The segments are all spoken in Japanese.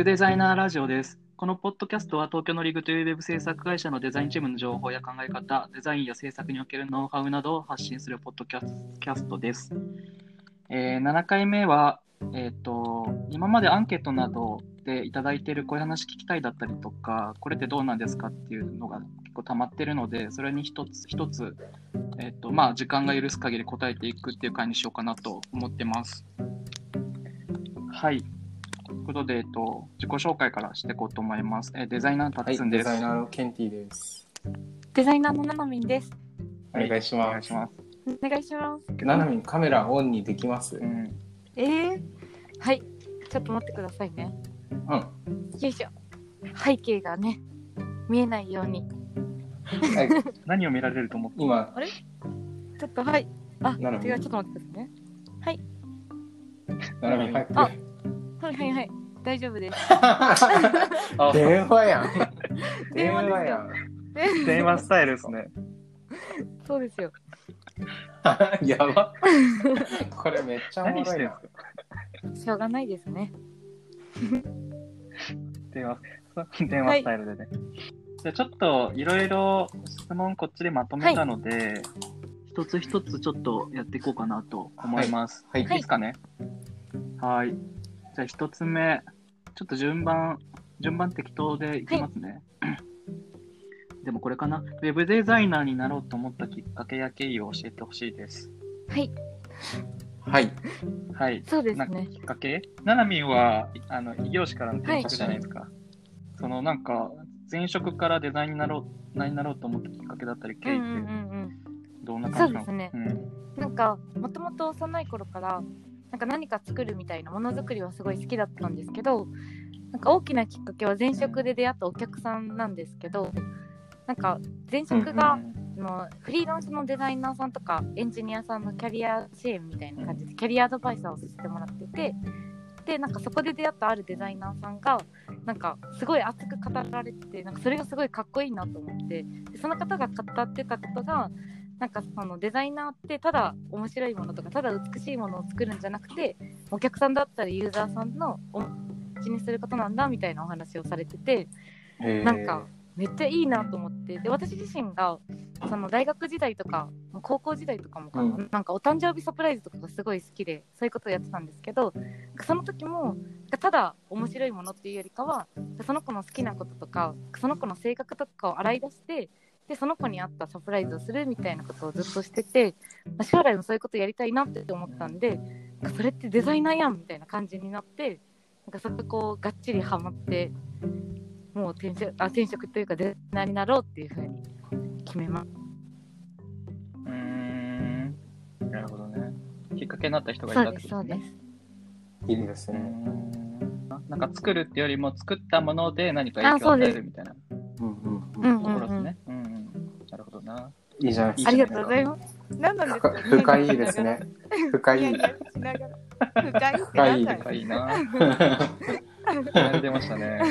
グデザイナーラジオです。このポッドキャストは東京のリグというウェブ制作会社のデザインチームの情報や考え方、デザインや制作におけるノウハウなどを発信するポッドキャストです。えー7回目は、えっ、と、今までアンケートなどでいただいているこういう話聞きたいだったりとか、これってどうなんですかっていうのが結構溜まってるので、それに一つ一つ、えっ、と、まあ、時間が許す限り答えていくっていう回にしようかなと思ってます。はい。ということで、えっと、自己紹介からしていこうと思います。えーデザイナータはい、ッツンです。デザイナーのケンティです。デザイナーのななみんです。お願いしお願ます。いします。お願いします。ななみんカメラオンにできます？うん。うん、えー、はい。ちょっと待ってくださいね。よいしょ。背景がね、見えないように。はい、何を見られると思って今、ちょっとはい。あ、違う、ちょっと待ってくださいね。ななみん入ってあはいはいはい。大丈夫です。あ電話やん。電 電話やん。電話スタイルですね。そうですよ。やば。これめっちゃおも何してろいな。るんですか？しょうがないですね。電話、電話スタイルでね。じゃあちょっといろいろ質問こっちでまとめたので、一つ一つちょっとやっていこうかなと思います。はいいいですかね？はい。じゃあ一つ目、ちょっと順番、順番適当でいきますね。でもこれかな？ウェブデザイナーになろうと思ったきっかけや経緯を教えてほしいです。はい。はい。はい。そうですなんかね。きっかけ？ななみんは、あの、異業種からの転職じゃないですか。そのなんか、前職からデザインになろう、なになろうと思ったきっかけだったり、経緯って。どんな感じなの？そうですねうん。なんかもともと幼い頃からなんか何か作るみたいなものづくりはすごい好きだったんですけどなんか大きなきっかけは前職で出会ったお客さんなんですけどなんか前職が、あのフリーランスのデザイナーさんとかエンジニアさんのキャリア支援みたいな感じでキャリアアドバイザーをさせてもらっててでなんかそこで出会ったあるデザイナーさんがなんかすごい熱く語られててなんかそれがすごいかっこいいなと思ってでその方が語ってたことがなんかそのデザイナーってただ面白いものとかただ美しいものを作るんじゃなくてお客さんだったりユーザーさんのお持ちにすることなんだみたいなお話をされててなんかめっちゃいいなと思って。で私自身がその大学時代とか高校時代とかもかな,、うん。なんかお誕生日サプライズとかがすごい好きでそういうことをやってたんですけどその時もただ面白いものっていうよりかはその子の好きなこととかその子の性格とかを洗い出してでその子に合ったサプライズをするみたいなことをずっとしてて、まあ将来もそういうことやりたいなって思ったんでなんかそれってデザイナーやんみたいな感じになってなんかそここうがっちりハマってもう転職あ転職というかデザイナーになろうっていうふうに決めます。うーん。なるほどね。きっかけになった人がいたってそうですことですね。そうです。いいですね。んなんか作るってよりも作ったもので何か影響を与えるみたいなとうんうんううん。んころですね。うんうん。な。いいじゃないですか。ありがとうございます。何なんですか？深深いですね。深い。いやいやしながら深い深いなんだよ仲いいな。生れてましたね。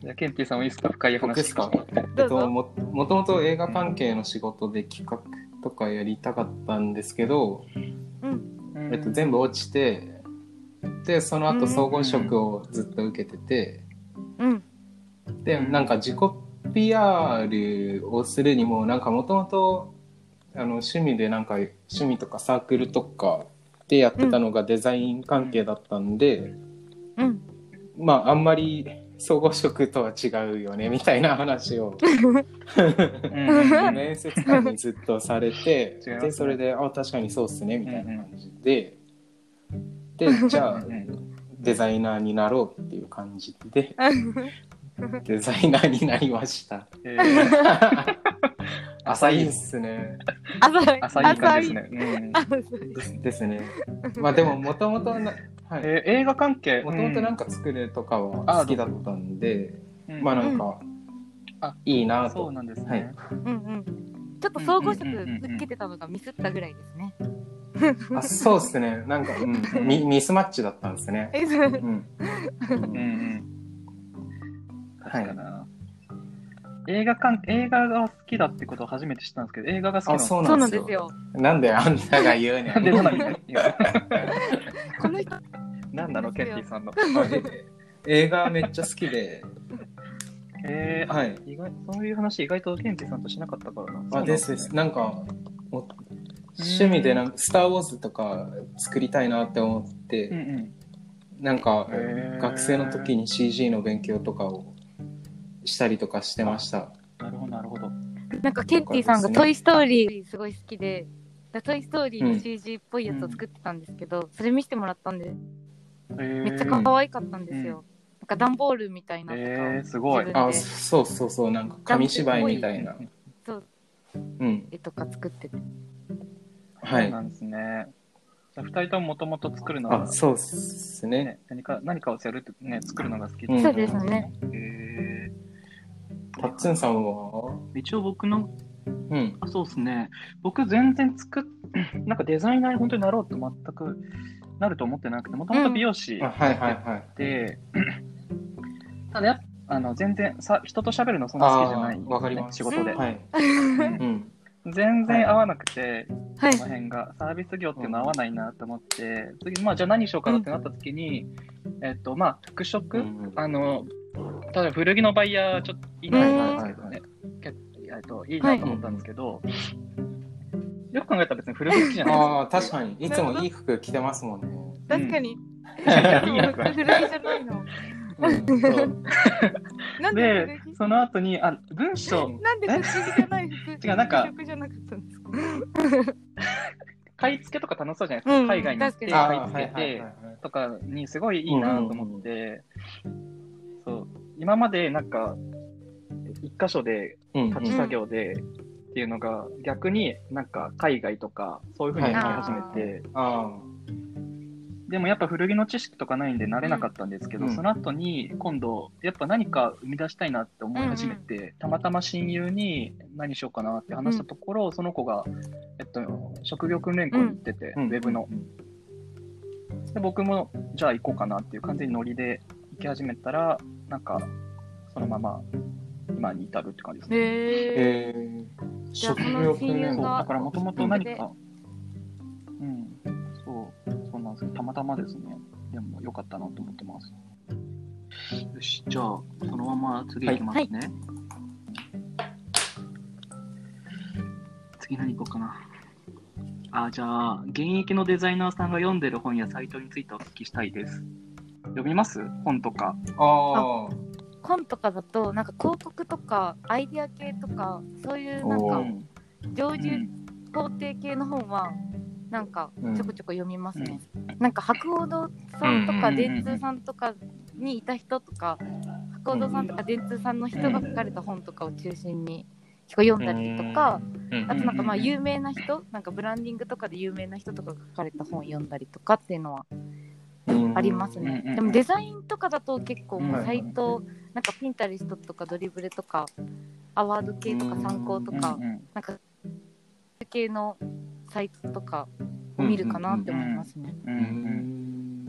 じゃあ、ケンティさんもいいですか？深い話僕ですか？聞えっと。ももともと映画関係の仕事で企画とかやりたかったんですけど、うん。うんえっと、全部落ちてでその後総合職をずっと受けてて、うん。でなんか自己 PR をするにもなんかもともと趣味でなんか趣味とかサークルとかでやってたのがデザイン関係だったんで、うん。まああんまり総合職とは違うよねみたいな話を。面接官にずっとされてでそれで「あ確かにそうっすね」みたいな感じで、でじゃあうん。デザイナーになろうっていう感じで デザイナーになりました。えー。浅いっすね。浅い。浅い感じですね。うん浅い。ですですね。まあでももともとはい。えー映画関係？もともとなんか作るとかは好きだったんで、うん。まあなんか、あいいなと。そうなんですね。はい。うんうん。ちょっと総合職つけてたのがミスったぐらいですね。あそうっすね。なんか、うん、ミミスマッチだったんですね、え、そう。うん、うんうん。確かな。映画関映画が好きだってことを初めて知ったんですけど、映画が好きなんあですそうなんですよなんであんたが言うね なんでこの人、なんだろう、ケンティさんの。え映画めっちゃ好きで、えー、はい。意外そういう話、意外とケンティさんとしなかったからな。あ、ですです。なんか、お趣味でなんか、スター・ウォーズとか作りたいなって思って、うんうん。なんか学生の時に CG の勉強とかをしたりとかしてました。なるほど、なるほど。なんかケンティさんが「トイ・ストーリー」すごい好きで「トイ・ストーリー」のうん CG っぽいやつを作ってたんですけど、それ見せてもらったんでえめっちゃ可愛かったんですよ、なんか段ボールみたいなとか、えー、すごい。あ、そうそうそう、なんか紙芝居みたいな。そううん。絵とか作っててはい。そうなんですね。じゃあ、二人とももともと作るのはあ、、そうですね。ね、何か、何かをやるってね、作るのが好きうんそうですね。えタッツンさんは？ー、一応僕の、うん。あそうですね。僕全然作っ、なんかデザイナーに本当になろうと全くなると思ってなくて、もともと美容師あ、はいはいはい。で、ただやあの全然さ人と喋るのそんな好きじゃない、あーわかります仕事で、はい。うんうん。全然合わなくて、はいこの辺がサービス業っていうのは合わないなと思って、次、まあ、じゃあ何しようかなってなった時に、えっと、まあ、服飾、うんあの、例えば古着のバイヤー、ちょっといいなと思うんですけどね、けえっと、いいなと思ったんですけど、よく考えたら別に古着好きじゃない。ああ、確かに。いつもいい服着てますもんね。確かに、古着じゃないの。でその後に、あ、文章、なんで古着じゃない服？違うなんか買い付けとか楽しそうじゃないですか。うん。海外に。行って買い付けて、はい。とかにすごいいいなと思って、そう。今までなんか一箇所でうん。立ち作業でっていうのが逆になんか海外とかそういうふうに思い始めて、あでもやっぱ古着の知識とかないんで慣れなかったんですけど、うん。その後に今度やっぱ何か生み出したいなって思い始めて、たまたま親友に何しようかなって話したところ、その子が、えっと、職業訓練校に行ってて、あ、ウェブの。で僕もじゃあ行こうかなっていう完全にノリで行き始めたらなんかそのまま今に至るって感じですね。へええー、職業訓そうだからもともと何で？か、うん、そう、そうなんですよ。たまたまですね。でも良かったなと思ってます。よし、じゃあ、そのまま次行きますね。次何行こうかな。あ、じゃあ、現役のデザイナーさんが読んでる本やサイトについてお聞きしたいです。読みます？本とか。ああ、本とかだとなんか広告とかアイディア系とかそういうなんか上流うん。工程系の本はなんかうん。ちょこちょこ読みますね、なんか博報堂さんとかうん電通さんとかにいた人とか博報堂さんとか電通さんの人が書かれた本とかを中心に結構読んだりとか、うん。あとなんかまあうん有名な人なんかブランディングとかで有名な人とかが書かれた本読んだりとかっていうのはありますね、うんでもデザインとかだと結構もううんサイト、なんかピンタリストとかドリブルとかアワード系とか参考とか、うんうん。なんか系のサイトとかを見るかなって思いますね。ううんん。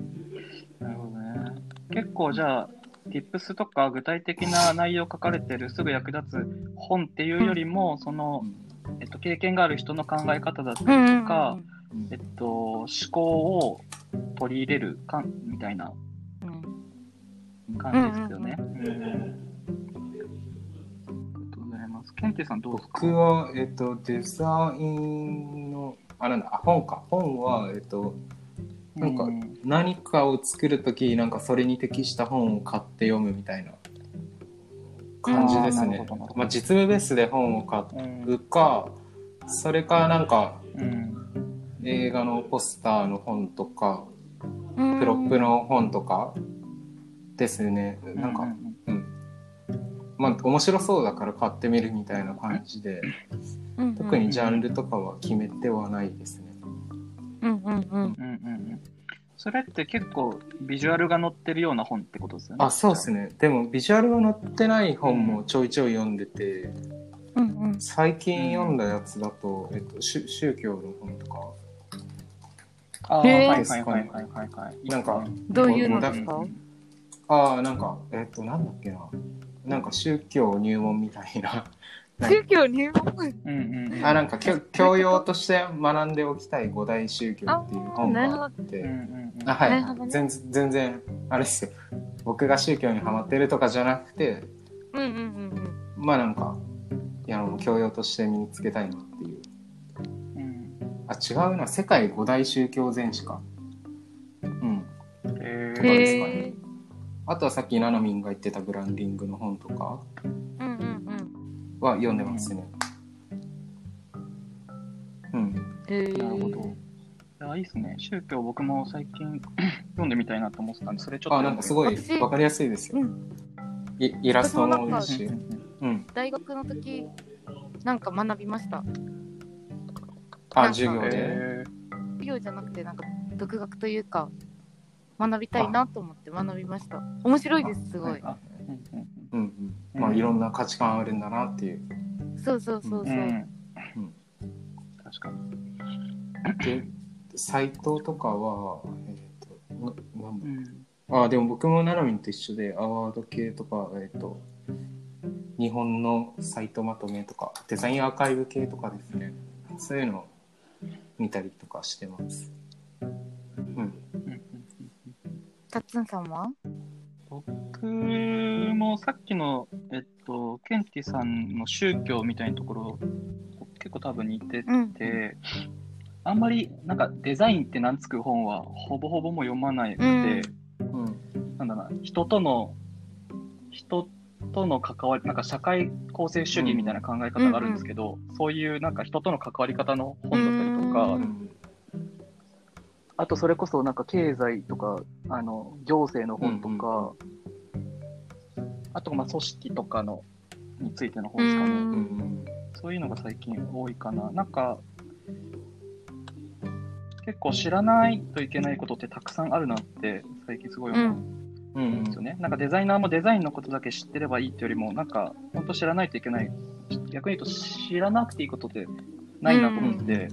なるほどね。結構じゃあ、Tips とか具体的な内容書かれてるすぐ役立つ本っていうよりも、その、えっと、経験がある人の考え方だったうんうんうんりとか、えっと、思考を取り入れるかみたいなうん感じですよね。うん。ありがとうございます。ケンティさんどうですか？僕は、えっと、デザインの、あ、なんだ、あ本か。本は、えっと、なんかうん何かを作るとき、なんかそれに適した本を買って読むみたいな感じですね。あまあ、実務ベースで本を買うんうか、それかなんかうん映画のポスターの本とか、うんプロップの本とかですね。なんか、ううん。まあ、面白そうだから買ってみるみたいな感じで、特にジャンルとかは決めてはないですね。うんうんうんうんうんうんそれって結構ビジュアルが載ってるような本ってことですよね。あ、そうですね。でも、ビジュアルが載ってない本もちょいちょい読んでて、うんうん最近読んだやつだと、えっと、宗宗教の本とか、はいはいはいはいはいはい。なんかどういうの？ですか？ああ、なんか、えっと、なんだっけな。なんか宗教入門みたいな。宗教入門？うんうん。あなんかきょ教養として学んでおきたい五大宗教っていう本があっうんてうんうん。あはい、なるほどね。全然全然あれですよ。僕が宗教にハマってるとかじゃなくて。うんうんうんまあなんかいやもう教養として身につけたいなっていう。うんあ違うな世界五大宗教全史かうんへーうん。へえ。あとはさっきナナミンが言ってたブランディングの本とかうんうんうん。は読んでますねうんへえ。なるほど。いや、いいっすね。宗教、僕も最近 読んでみたいなと思ってたんで、それちょっとあなんかすごい私わかりやすいですようん。いイラストも多いうんしうんうん大学の時なんか学びました。あ授業で。へ授業じゃなくてなんか独学というか学びたいなと思って学びました。面白いですすごい。うんまあいろんな価値観あるんだなっていう。そうそうそうそう。うん。うん。確かに。でサイトとかはえっ、とななんだう。ん。あでも僕もナナミンと一緒でアワード系とかえっ、と日本のサイトまとめとかデザインアーカイブ系とかですね。そういうのを見たりとかしてますうんうんうんタッツンさんは？僕もさっきの、えっと、ケンティさんの宗教みたいなところ、結構多分似てうん。て、あんまりなんかデザインって名つく本はほぼほぼもう読まないくて、うんうんなんだろうな、人との、人との関わり、なんか社会構成主義みたいな考え方があるんですけど、そういうなんか人との関わり方の本だか、ううん。んあとそれこそなんか経済とか、あの、行政の本とか、あとまあ組織とかの、についての本ですかね。うんうんうんそういうのが最近多いかな。なんか、結構知らないといけないことってたくさんあるなって最近すごい思う。んうん。ですよね。なんかデザイナーもデザインのことだけ知ってればいいってよりも、なんか本当知らないといけない、逆に言うと知らなくていいことってないなと思って、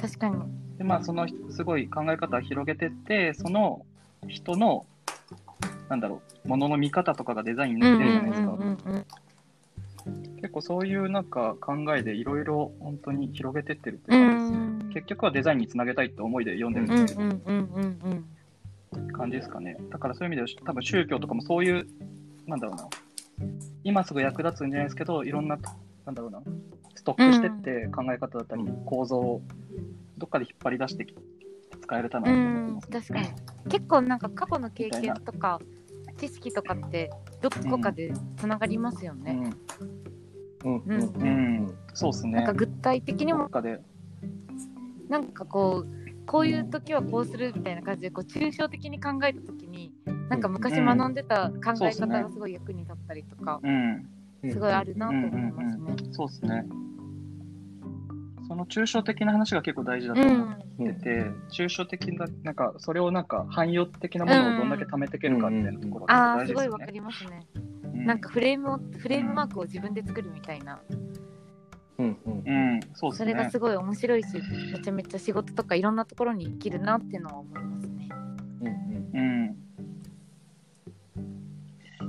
確かに。でまあそのすごい考え方を広げてって、その人の、なんだろう、ものの見方とかがデザインにうんなってるじゃうんないですか。結構そういうなんか考えでいろいろ本当に広げてってるってういう感じですね。ん。結局はデザインにつなげたいって思いで読んでるんうんですけど。感じですかね。だからそういう意味で多分宗教とかもそういう、なんだろうな、今すぐ役立つんじゃないですけど、いろんな、なんだろうな、ストックしてって考え方だったり、構造をどっかで引っ張り出してき使えれたなうと思ってん、ます。確かに。結構なんか過去の経験とか知識とかってどこかでつながりますよね。うん。うん。うん。うん、そうですね。なんか。具体的にも。なんかこうこういう時はこうするみたいな感じでこう抽象的に考えた時になんか昔学んでた考え方がすごい役に立ったりとかすごいあるなと思いますね。そうですね。その抽象的な話が結構大事だうと思ん、ってて、抽象的な、なんかそれをなんか汎用的なものをどんだけ貯めていけるかみたいなところがああ大事ですよねすごいわか。りますね。うんなんかフレームをフレームワークを自分で作るみたいなうんうんうん、そうですね。それがすごい面白いしめちゃめちゃ仕事とかいろんなところに生きるなっていうのは思いますね。うんう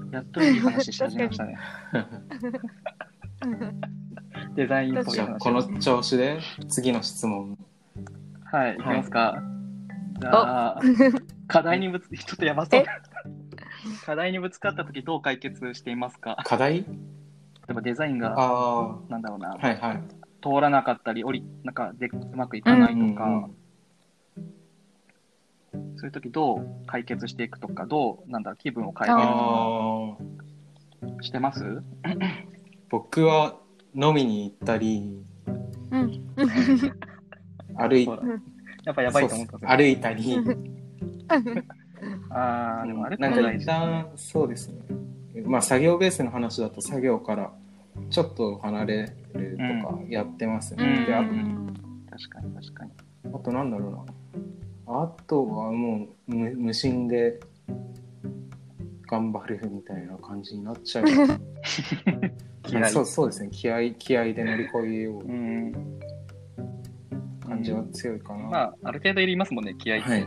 ん。やっといい話し始めましたね。デザインっぽいじゃあ話。この調子で次の質問。はい、い。きますか。じゃあ、課題にぶつ、ちょっとやばそう。え？課題にぶつかったときどう解決していますか？課題？例えばデザインが、あなんだろうな、あはいはい。通らなかったり、おり、なんかでうまくいかないとか、うんうんそういうときどう解決していくとか、どう、なんだろう、気分を変えてるとああかしてます？僕は飲みに行ったりうん。歩いやっぱやばいと思った歩いたり。ああ、でもあれなん。か。一旦そうですね。まあ作業ベースの話だと作業からちょっと離れるとかやってますね、うん。であ確かに確かに。あとなんだろうな。あとはもう無無心で頑張るみたいな感じになっちゃう 気合いそうそうですね気合気合で乗り越えよううん。感じは強いかな、まあ、ある程度いりますもんね、気合って。はいう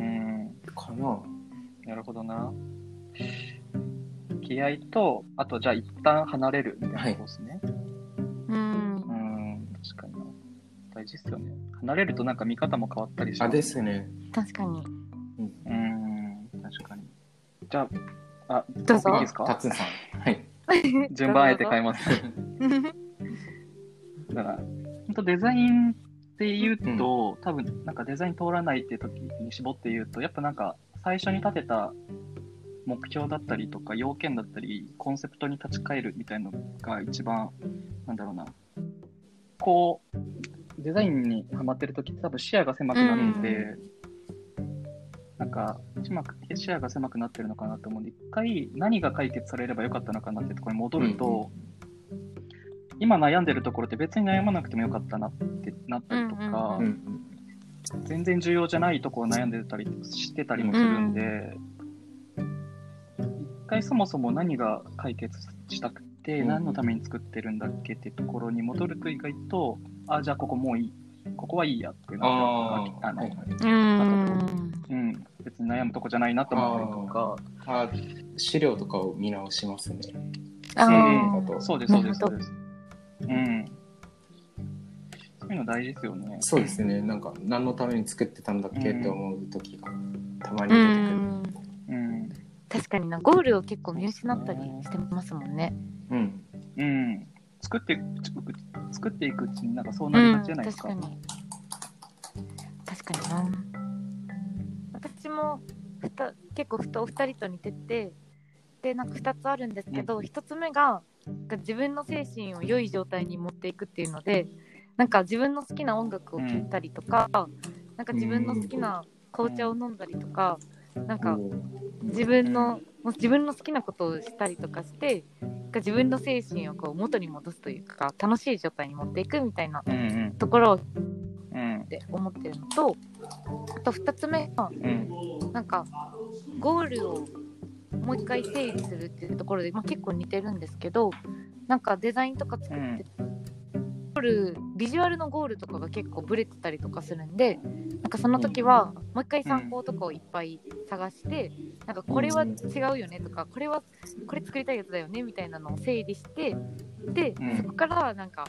ん。かななるほどな。気合と、あとじゃあ一旦離れるみたいなことですね。うんうん、確かにな。大事っすよね。離れるとなんか見方も変わったりしあますですね。確かにうん、確かに。じゃあ、あ、どうぞ僕いいですか？タツンさん。はい。順番あえて変えます。だから、本当デザインって言うと、多分なんかデザイン通らないっていう時に絞って言うと、やっぱなんか最初に立てた目標だったりとか要件だったり、コンセプトに立ち返るみたいなのが一番、なんだろうな、こう、デザインにハマってる時って多分視野が狭くなるんで、なんか、視野が狭くなってるのかなと思うんで、一回何が解決されればよかったのかなってところに戻ると、今悩んでるところって別に悩まなくてもよかったなってなったりとか、うんうん全然重要じゃないところを悩んでたりしてたりもするんで、一回そもそも何が解決したくて、うん何のために作ってるんだっけってところに戻ると意外と、あ、じゃあここもういい。ここはいいやっていうのあが、ああ、の、はいうん、別に悩むとこじゃないなと思ったりとか、あ資料とかを見直しますね。あうんーそうです、そうです、そうです。うん。そういうの大事ですよね。そうですね。なんか何のために作ってたんだっけって思う時がたまにう出てくる。んうん。確かになゴールを結構見失ったりしてますもんね。うん。うん。作っていく、作っていくうちになんかそうなりがちじゃないですか。うん、確かに確かにな結構ふとお二人と似ててでなんか2つあるんですけど、1つ目が自分の精神を良い状態に持っていくっていうのでなんか自分の好きな音楽を聴いたりとか、なんか自分の好きな紅茶を飲んだりとか、なんか自分のもう自分の好きなことをしたりとかしてなんか自分の精神をこう元に戻すというか楽しい状態に持っていくみたいなうんうん。ところをっうん。て思ってるのとあと2つ目がうん。なんかゴールをもう一回整理するっていうところで、まあ、結構似てるんですけどなんかデザインとか作って、ゴールビジュアルのゴールとかが結構ブレてたりとかするんでなんかその時はもう一回参考とかをいっぱい探してなんかこれは違うよねとかこれはこれ作りたいやつだよねみたいなのを整理してで、うんそこからなんか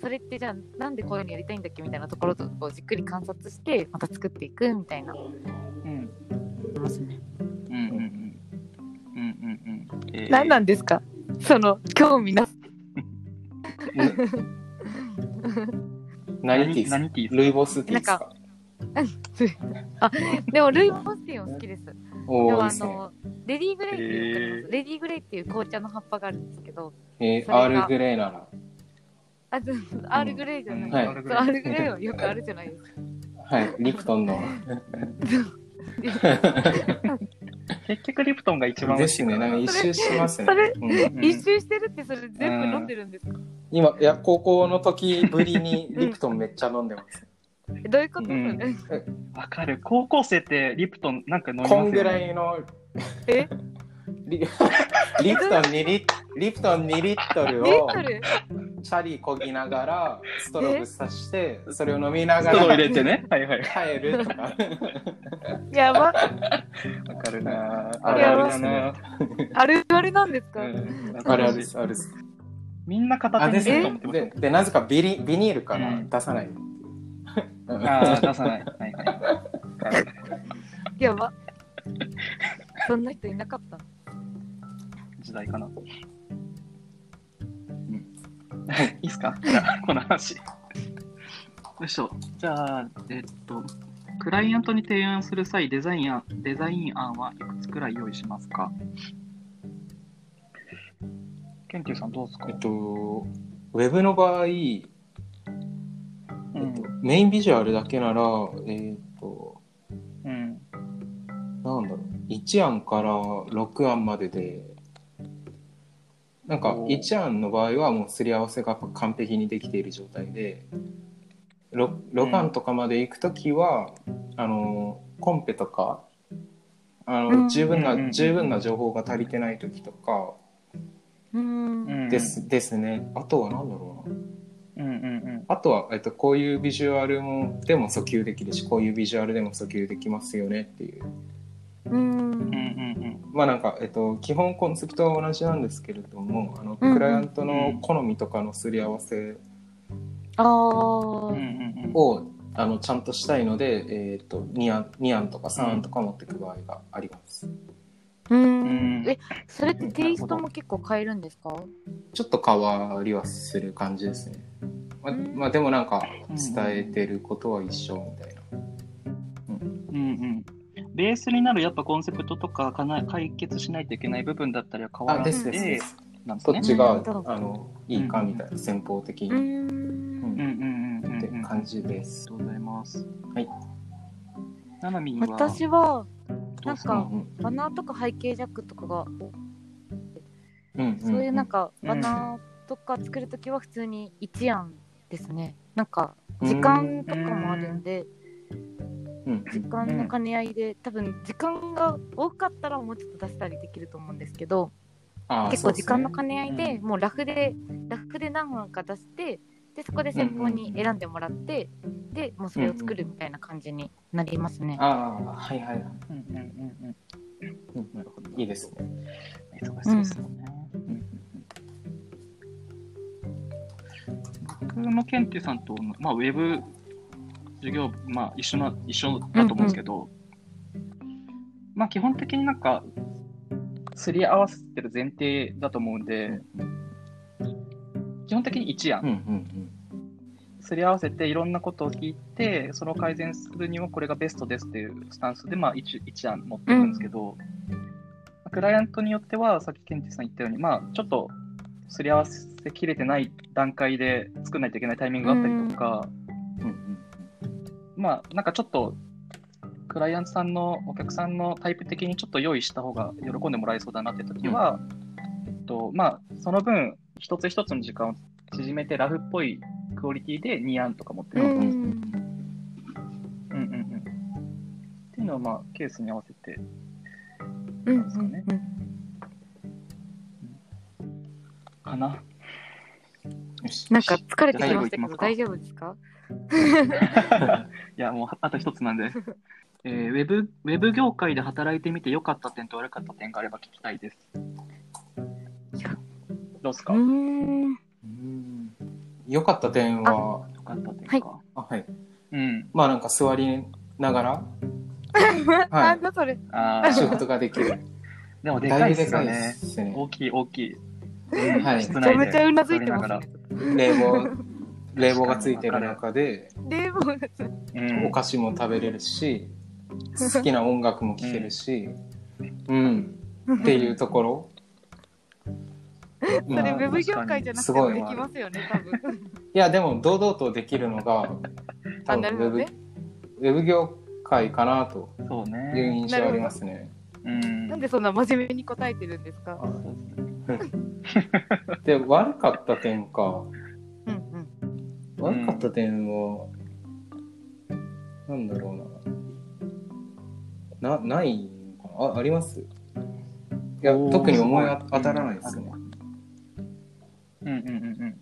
それってじゃあなんでこういうのやりたいんだっけみたいなところとかをじっくり観察してまた作っていくみたいなうん。ますね。うん。うん。うん。うん。うん。えー何なんですかその興味な何ティー何ティールイボスティーですかあでもルイ・ボスティンを好きです。でも。あのレディー・グレイっていう、レディー・グレイっていう紅茶の葉っぱがあるんですけど、えー、アールグレーなら。あずアールグレイじゃない、はいそうアールグレイはよくあるじゃないですか。はい、リプトンの。結局リプトンが一番美ですね、味しいからなんか一周しますね。それうん。うん一周してるってそれ全部飲んでるんですか、今、いや、高校の時ぶりにリプトンめっちゃ飲んでます。えどういうこと、うん。それわかる。高校生ってリプトンなんか飲みますよね。こんぐらいのえ？リ リプトン2リリプトン2リットルをチャリこぎながらストローぶっ刺してそれを飲みなストローがら入れてね？はいはい。帰るとか。やば。わかるな。ぁ。あるあるだなぁあるあるな。んですか、うん。あれあれです。あれです。みんな片手にででなぜかビリビニールから出さない、うんああ、出さない。はいはい。やば。そんな人いなかった。の時代かな。いいっすか？じゃあ、この話。よいしょ。じゃあ、えっと、クライアントに提案する際、デザイン案デザイン案はいくつくらい用意しますか？ケンティさんどうですか？えっとウェブの場合、えうんっと、メインビジュアルだけならえっとうん。なんだろう1案から6案まででなんかおー。1案の場合はもうすり合わせが完璧にできている状態で 6, 6案とかまで行くときは、あのコンペとかあの、うん。十分な、うんうんうん十分な情報が足りてないときとかうん。うん。です,、ですね。あとは何だろうな。うんうんうん。あとは、えっと、こういうビジュアルもでも訴求できるしこういうビジュアルでも訴求できますよねっていうまあなんか、えっと、基本コンセプトは同じなんですけれどもあのうんうんクライアントの好みとかのすり合わせあうん。うんーうんうん。をあのちゃんとしたいので、えっと2案 ,2 案とか3案とか持っていく場合があります。うーうんんえそれってテイストも結構変えるんですか？ちょっと変わりはする感じですね。まあうんまあ、でもなんかうん伝えてることは一緒みたいな。うんうん。ベースになるやっぱコンセプトとかかな解決しないといけない部分だったりは変わあ、ら。なんですね。どっちがあのいいかみたいな先方的にうーんうんうんってうん。感じです。ありがとうございます。はい。ななみんは？私はなんかバナーとか背景ジャックとかがうんうんそういうなんかうんバナーとか作るときは普通に一案ですね。なんか時間とかもあるんで、うん時間の兼ね合いで、多分時間が多かったらもうちょっと出したりできると思うんですけど、結構時間の兼ね合いで、うもうラフで、ラフで何案か出して、で、そこで先方に選んでもらって、で、もうそれを作るみたいな感じになりますね。ああ、はいはいはい。うんうんうんうん。うんなるほど。いいですね。忙しそうですもんね。うん僕もケンティさんと、まあ、ウェブ授業、まあ、一緒な、一緒だと思うんですけど、まあ、基本的になんか、すり合わせてる前提だと思うんで、基本的に一案。うんうんすり合わせていろんなことを聞いて、その改善するにはこれがベストですっていうスタンスで、まあ一、一案持っていくんですけど、クライアントによっては、さっきケンティさん言ったように、まあ、ちょっとすり合わせきれてない段階で作らないといけないタイミングがあったりとか、うんうんまあ、なんかちょっと、クライアントさんのお客さんのタイプ的にちょっと用意した方が喜んでもらえそうだなって時は、えっと、まあ、その分、一つ一つの時間を縮めて、ラフっぽいクオリティで2案とか持ってるうん。うんうんうん。っていうのは、まあ、ケースに合わせて、うんうんですかねかな。よし。なんか疲れてきましたけど、大丈夫ですか？いや、もう、あと一つなんで。えーウェブ、ウェブ業界で働いてみて良かった点と悪かった点があれば聞きたいです。どうですか？良かった点は、かった点はいか。あはい。うん。まあなんか座りながら、な はいんだそれ。あ仕ー事ができる。でもでかいですよね。ですね。大きい、大きい。はい室めちゃ内でめちゃうなずいてますらね。冷房、冷房がついてる中で、冷房がつうんお菓子も食べれるし、好きな音楽も聴けるし、うん、っていうところ。それウまあェブ業界じゃなくてもできますよね、多分。いや、でも堂々とできるのが、多あ、分ウェブ、ね。ウェブ業界かなとそういうね。印象ありますね。うん。なんでそんな真面目に答えてるんですか？で、悪かった点か。悪かった点は、なんだろうな。な、ないのかな？あ、あります？いや、特に思い当たらないですね。うんうんうんうん。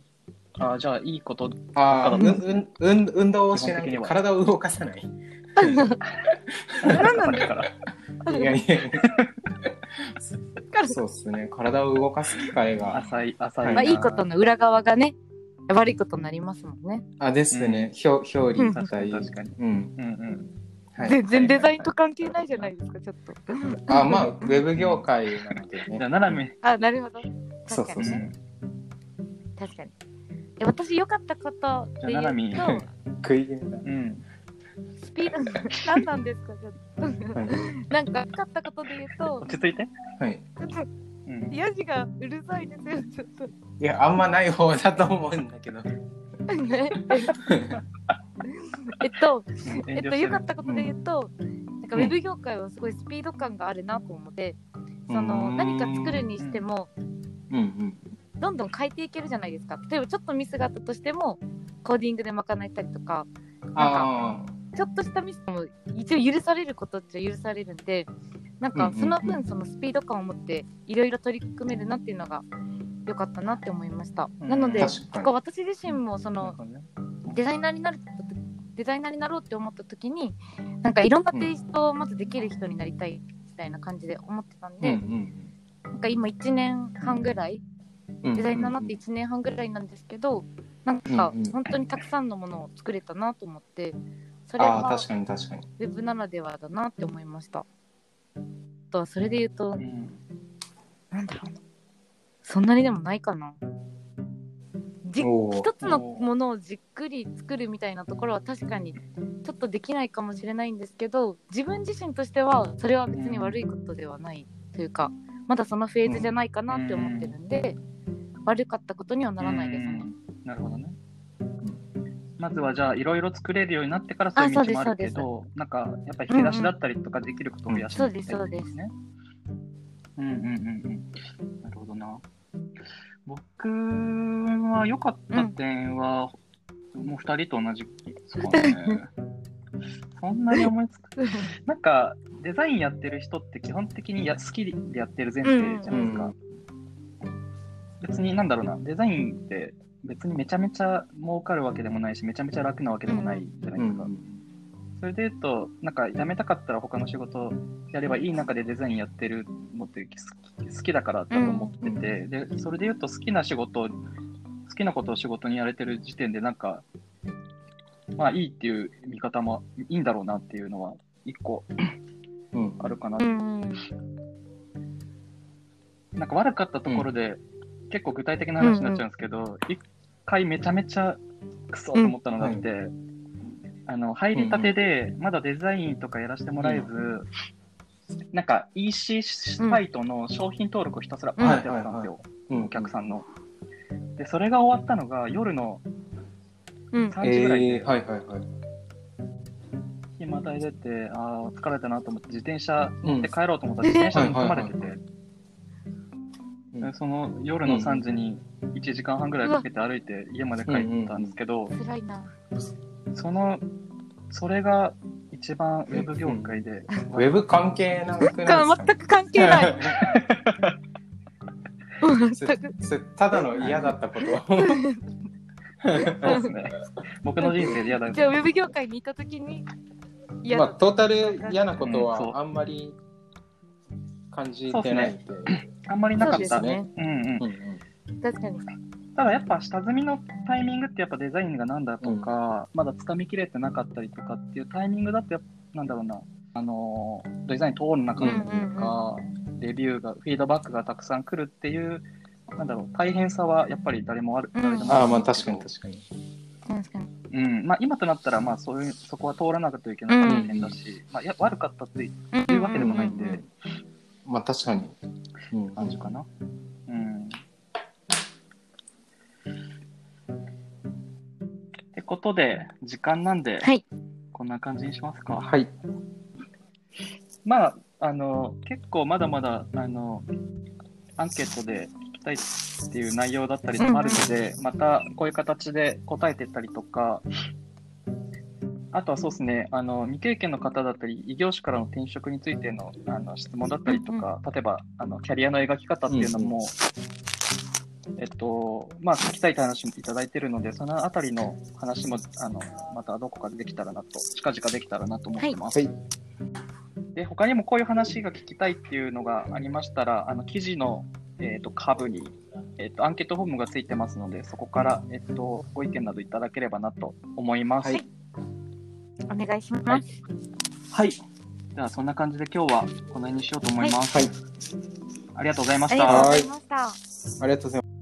あーじゃあ、いいこと。ああ、うだん、うん、うん運動をしない体を動かさない。なんなんでから。いやいやいやそうっすね。体を動かす機会が。浅い、浅いな。まあ、いいことの裏側がね、悪いことになりますもんね。あ、ですね。表表裏確かに対。確かに。うん。うんうん。はい全然デザインと関係ないじゃないですか、ちょっと。あ、まあ、ウェブ業界なので じゃあ、ね。ななみ。あ、なるほど。そうそうそう。確かにね。確かに。え私、良かったことで言うと、食い気味だ。うん。スピード、何なんですか、ちょっと。はい。なんか、良かったことで言うと落、ち着いて。はい。ヤジがうるさいですよ、ちょっと。いや、あんまない方だと思うんだけど。ね えっと、えっと、良かったことで言うと、なんかウェブ業界はすごいスピード感があるなと思って、そのうん何か作るにしても、うんうん。どんどん変えていけるじゃないですか。例えばちょっとミスがあったとしても、コーディングで賄えたりとか、あちょっとしたミスも一応許されることっちゃ許されるんで、なんかその分そのスピード感を持っていろいろ取り組めるなっていうのが良かったなって思いました。うん。なので、確か私自身もそのデザイナーになるデザイナーになろうって思った時になんかいろんなテイストをまずできる人になりたいたいな感じで思ってたんうんで、うん。なんか今1年半ぐらいうんデザイナーになって1年半ぐらいなんですけど、なんか本当にたくさんのものを作れたなと思ってそれはああ確かに確かに。ウェブならではだなって思いました。あとはそれで言うとうんなんだろうなそんなにでもないかな。じ一つのものをじっくり作るみたいなところは確かにちょっとできないかもしれないんですけど自分自身としてはそれは別に悪いことではないというかまだそのフェーズじゃないかなって思ってるんで、悪かったことにはならないですね。うんなるほどね。まずはじゃあいろいろ作れるようになってからそういう道もあるけど、なんかやっぱり引き出しだったりとかできることを増やしていきたいですね。うんうんうんうん。なるほどな。僕は良かった点は、もう二人と同じですかね。そんなに思いつく。なんかデザインやってる人って基本的にや好きでやってる前提じゃないですか。別になんだろうな、デザインって別にめちゃめちゃ儲かるわけでもないし、めちゃめちゃ楽なわけでもないじゃないですか。それで言うと、なんか辞めたかったら他の仕事やればいい中でデザインやってるのって好き好きだからだと思ってて、で、それで言うと好きな仕事、好きなことを仕事にやれてる時点でなんか、まあいいっていう見方もいいんだろうなっていうのは一個うん。あるかな。うん。なんか悪かったところで、結構具体的な話になっちゃうんですけど、一、回めちゃめちゃクソと思ったのがあって、あの、入りたてで、まだデザインとかやらせてもらえず、なんか EC サイトの商品登録をひたすらパーってやってたんですよ、うん。お客さんの。で、それが終わったのが夜のうん。3時ぐらいで、えー、はいはいはい。暇帯出て、ああ、疲れたなと思って、自転車乗って帰ろうと思ったら、自転車に盗まれてて、その夜の3時に1時間半ぐらいかけて歩いて家まで帰ったんですけど、辛いな。その、それが一番ウェブ業界で、ウェブ関係なくないですか、全く関係ない。ただの嫌だったこと。そうですね。僕の人生で嫌だ。じゃあウェブ業界にいたときにまあトータル嫌なことはあんまり感じてないって、あんまりなかった。ね。うんうんうん。うん確かに。ただやっぱ下積みのタイミングってやっぱデザインがなんだとか、まだ掴みきれてなかったりとかっていうタイミングだってやっぱなんだろうな、あのーデザイン通る中とか、レビューが、フィードバックがたくさん来るっていう、なんだろう、大変さはやっぱり誰もある、うん誰でもああまあ確かに確かに。確かに。うん、まあ今となったらまあそういう、そこは通らなくてはいけなかった点だし、まあいや悪かったっていうわけでもないんで、まあ確かに、うん、感じかな。うん。ってことで、時間なんで、はいこんな感じにしますか。はいまあ、あの、結構まだまだ、あの、アンケートで聞きたいっていう内容だったりもあるので、またこういう形で答えてたりとか、あとはそうですね、あの未経験の方だったり、異業種からの転職についてのあの質問だったりとか、例えばあのキャリアの描き方っていうのも、えっと、まあ、聞きたいって話もいただいてるので、そのあたりの話も、あの、またどこかでできたらなと、近々できたらなと思ってます。はいで、他にもこういう話が聞きたいっていうのがありましたら、あの、記事の、えっと、下に、えっと、アンケートフォームがついてますので、そこから、えっと、ご意見などいただければなと思います。はいお願いします。はい。では、そんな感じで今日はこの辺にしようと思います。はいありがとうございましありた。がとうございました。ありがとうございます